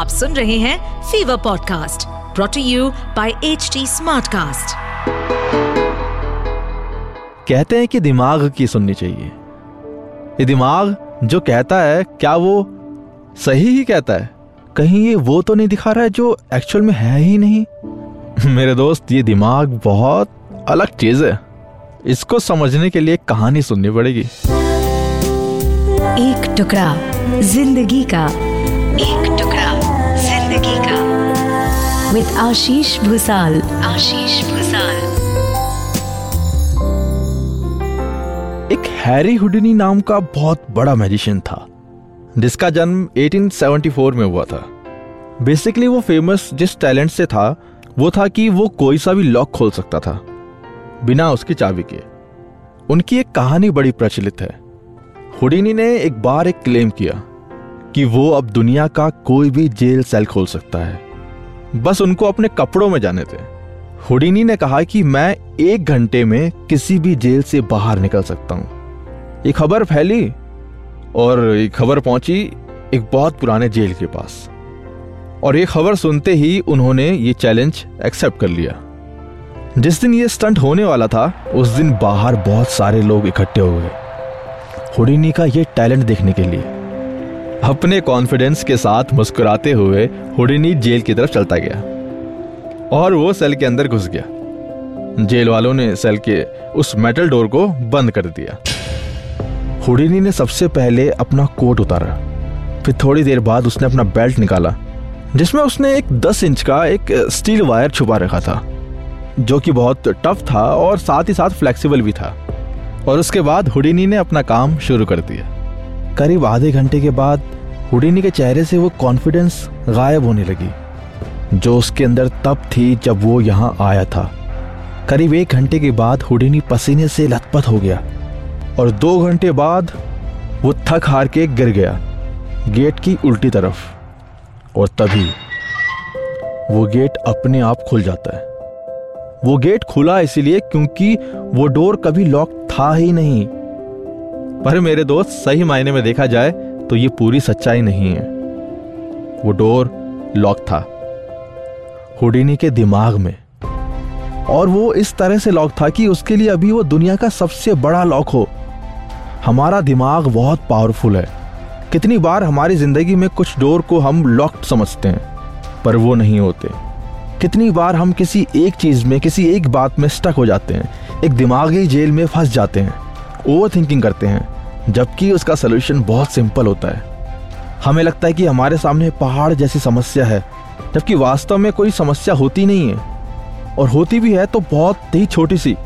आप सुन रहे हैं Fever podcast brought to you by H Smartcast. कहते हैं कि दिमाग की सुननी चाहिए। ये दिमाग जो कहता है क्या वो सही ही कहता है? कहीं ये वो तो नहीं दिखा रहा है जो एक्चुअल में है ही नहीं? मेरे दोस्त ये दिमाग बहुत अलग चीज़ है। इसको समझने के लिए कहानी सुननी पड़ेगी। एक टुकड़ा ज़िंदगी का एक टुकड़ा विद आशीष भूसाल आशीष भूसाल एक हैरी हुडिनी नाम का बहुत बड़ा मैजिशियन था जिसका जन्म 1874 में हुआ था। बेसिकली वो फ़ेमस जिस टैलेंट से था वो था कि वो कोई सा भी लॉक खोल सकता था बिना उसकी चाबी के। उनकी एक कहानी बड़ी प्रचलित है। हुडिनी ने एक बार एक क्लेम किया कि वो अब दुनिया का कोई भी जेल सेल खोल सकता है। बस उनको अपने कपड़ों में जाने थे। हुडिनी ने कहा कि मैं एक घंटे में किसी भी जेल से बाहर निकल सकता हूँ। ये खबर फैली और ये खबर पहुँची एक बहुत पुराने जेल के पास। और ये खबर सुनते ही उन्होंने ये चैलेंज एक्सेप्ट कर लिया। जिस दिन ये स्टंट होने वाला था, उस दिन बाहर बहुत सारे लोग इकट्ठे हो गए। हुडिनी का ये टैलेंट देखने के लिए अपने कॉन्फिडेंस के साथ मुस्कुराते हुए हुडिनी जेल की तरफ़ चलता गया। और वो सेल के अंदर घुस गया। जेल वालों ने सेल के उस मेटल डोर को बंद कर दिया। हुडिनी ने सबसे पहले अपना कोट उतारा। फिर थोड़ी देर बाद उसने अपना बेल्ट निकाला, जिसमें उसने एक दस इंच का एक स्टील वायर छुपा रखा था, जो कि बहुत टफ था और साथ ही साथ फ्लेक्सिबल भी था। और उसके बाद हुडिनी ने अपना काम शुरू कर दिया। करीब आधे घंटे के बाद हुडिनी के चेहरे से वो कॉन्फिडेंस गायब होने लगी, जो उसके अंदर तब थी जब वो यहाँ आया था। करीब एक घंटे के बाद हुडिनी पसीने से लथपथ हो गया और दो घंटे बाद वो थक हार के गिर गया, गेट की उल्टी तरफ़। और तभी वो गेट अपने आप खुल जाता है। वो गेट खुला इसीलिए क्योंकि वो डोर कभी लॉक था ही नहीं। पर मेरे दोस्त सही मायने में देखा जाए तो ये पूरी सच्चाई नहीं है। वो डोर लॉक था, हुडिनी के दिमाग में। और वो इस तरह से लॉक था कि उसके लिए अभी वो दुनिया का सबसे बड़ा लॉक हो। हमारा दिमाग बहुत पावरफुल है। कितनी बार हमारी ज़िंदगी में कुछ डोर को हम लॉक्ड समझते हैं, पर वो नहीं होते। कितनी बार हम किसी एक चीज़ में, किसी एक बात में स्टक हो जाते हैं, एक दिमागी जेल में फंस जाते हैं। ओवर थिंकिंग करते हैं, जबकि उसका सोल्यूशन बहुत सिंपल होता है। हमें लगता है कि हमारे सामने पहाड़ जैसी समस्या है, जबकि वास्तव में कोई समस्या होती नहीं है। और होती भी है तो बहुत ही छोटी सी,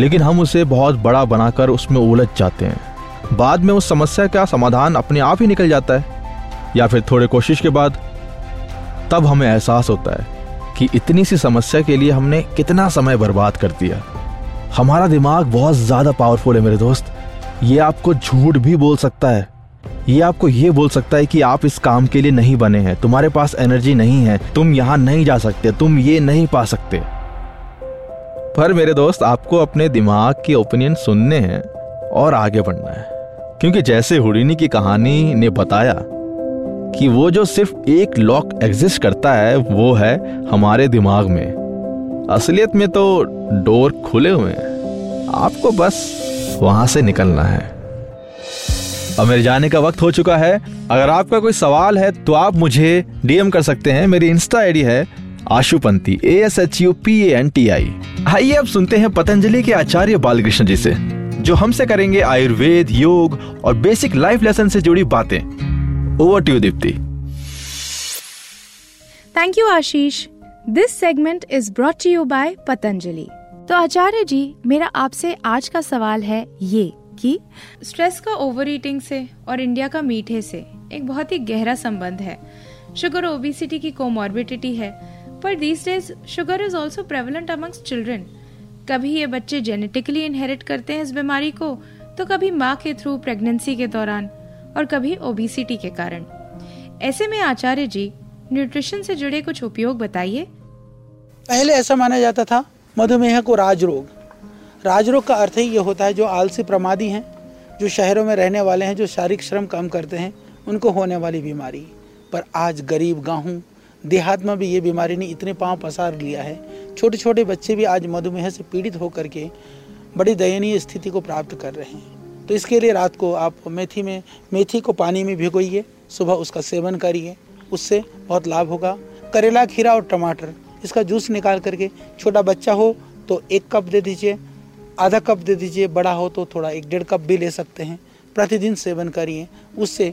लेकिन हम उसे बहुत बड़ा बनाकर उसमें उलझ जाते हैं। बाद में उस समस्या का समाधान अपने आप ही निकल जाता है, या फिर थोड़े कोशिश के बाद तब हमें एहसास होता है कि इतनी सी समस्या के लिए हमने कितना समय बर्बाद कर दिया। हमारा दिमाग बहुत ज़्यादा पावरफुल है मेरे दोस्त। ये आपको झूठ भी बोल सकता है। ये आपको ये बोल सकता है कि आप इस काम के लिए नहीं बने हैं। तुम्हारे पास एनर्जी नहीं है। तुम यहाँ नहीं जा सकते। तुम ये नहीं पा सकते। पर मेरे दोस्त, आपको अपने दिमाग की ओपिनियन सुनने हैं और आगे बढ़ना है। क्योंकि जैसे हुडिनी की कहानी ने बताया कि वो जो सिर्फ़ एक लॉक एग्जिस्ट करता है, वो है हमारे दिमाग में। असलियत में तो डोर खुले हुए हैं। आपको बस वहाँ से निकलना है। अब मेरे जाने का वक्त हो चुका है। अगर आपका कोई सवाल है तो आप मुझे डीएम कर सकते हैं। मेरी इंस्टा आईडी है Ashupanti A S H U P A N T I आइए अब सुनते हैं पतंजलि के आचार्य बालकृष्ण जी से, जो हमसे करेंगे आयुर्वेद, योग और बेसिक लाइफ लेसन से जुड़ी बातें। Over to Deepti thank you Ashish this segment is brought you by Patanjali तो आचार्य जी, मेरा आपसे आज का सवाल है ये कि स्ट्रेस का ओवर ईटिंग से और इंडिया का मीठे से एक बहुत ही गहरा संबंध है। शुगर ओबिसिटी की कोमॉर्बिडिटी है। पर these days sugar is also prevalent amongst children कभी ये बच्चे जेनेटिकली इनहेरिट करते हैं इस बीमारी को तो कभी माँ के थ्रू प्रेगनेंसी के दौरान और कभी ओबिसिटी के कारण। ऐसे में आचार्य जी न्यूट्रिशन से जुड़े कुछ उपयोग बताइए। पहले ऐसा माना जाता था, मधुमेह को राज रोग राज रोग का अर्थ ही ये होता है, जो आलसी प्रमादी हैं, जो शहरों में रहने वाले हैं, जो शारीरिक श्रम कम करते हैं, उनको होने वाली बीमारी। पर आज गरीब गाँव देहात में भी ये बीमारी ने इतने पाँव पसार लिया है। छोटे छोटे बच्चे भी आज मधुमेह से पीड़ित होकर के बड़ी दयनीय स्थिति को प्राप्त कर रहे हैं। तो इसके लिए रात को आप मेथी में, मेथी को पानी में भिगोइए, सुबह उसका सेवन करिए। उससे बहुत लाभ होगा। करेला, खीरा और टमाटर, इसका जूस निकाल करके छोटा बच्चा हो तो एक कप दे दीजिए, आधा कप दे दीजिए, बड़ा हो तो थोड़ा एक डेढ़ कप भी ले सकते हैं। प्रतिदिन सेवन करिए। उससे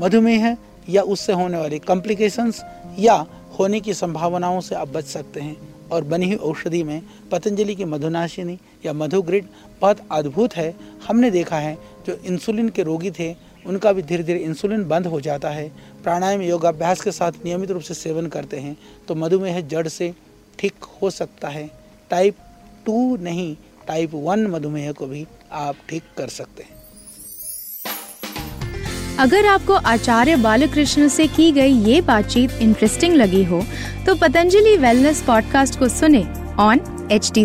मधुमेह या उससे होने वाली कॉम्प्लिकेशंस या होने की संभावनाओं से आप बच सकते हैं। और बनी हुई औषधि में पतंजलि की मधुनाशिनी या मधुग्रिड बहुत अद्भुत है। हमने देखा है जो इंसुलिन के रोगी थे उनका भी धीरे धीरे इंसुलिन बंद हो जाता है। प्राणायाम योगाभ्यास के साथ नियमित रूप से सेवन करते हैं तो मधुमेह जड़ से ठीक हो सकता है। टाइप टू नहीं टाइप वन मधुमेह को भी आप ठीक कर सकते हैं। अगर आपको आचार्य बालकृष्ण से की गई ये बातचीत इंटरेस्टिंग लगी हो तो पतंजलि वेलनेस पॉडकास्ट को सुने ऑन एच टी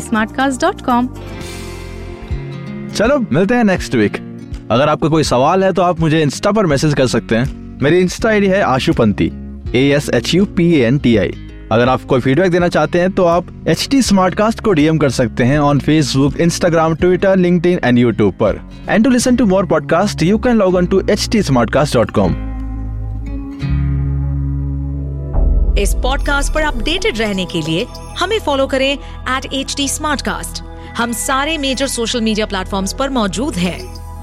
चलो मिलते हैं नेक्स्ट वीक अगर आपका कोई सवाल है तो आप मुझे इंस्टा पर मैसेज कर सकते हैं। मेरी इंस्टा आईडी है Ashupanti A S H U P N T I अगर आप कोई फीडबैक देना चाहते हैं तो आप एच टी स्मार्ट कास्ट को डीएम कर सकते हैं on Facebook Instagram Twitter LinkedIn and YouTube पर and to listen to more podcast you can log on to H T इस पॉडकास्ट पर अपडेटेड रहने के लिए हमें फॉलो करें एट एच हम सारे मेजर सोशल मीडिया प्लेटफॉर्म्स पर मौजूद हैं।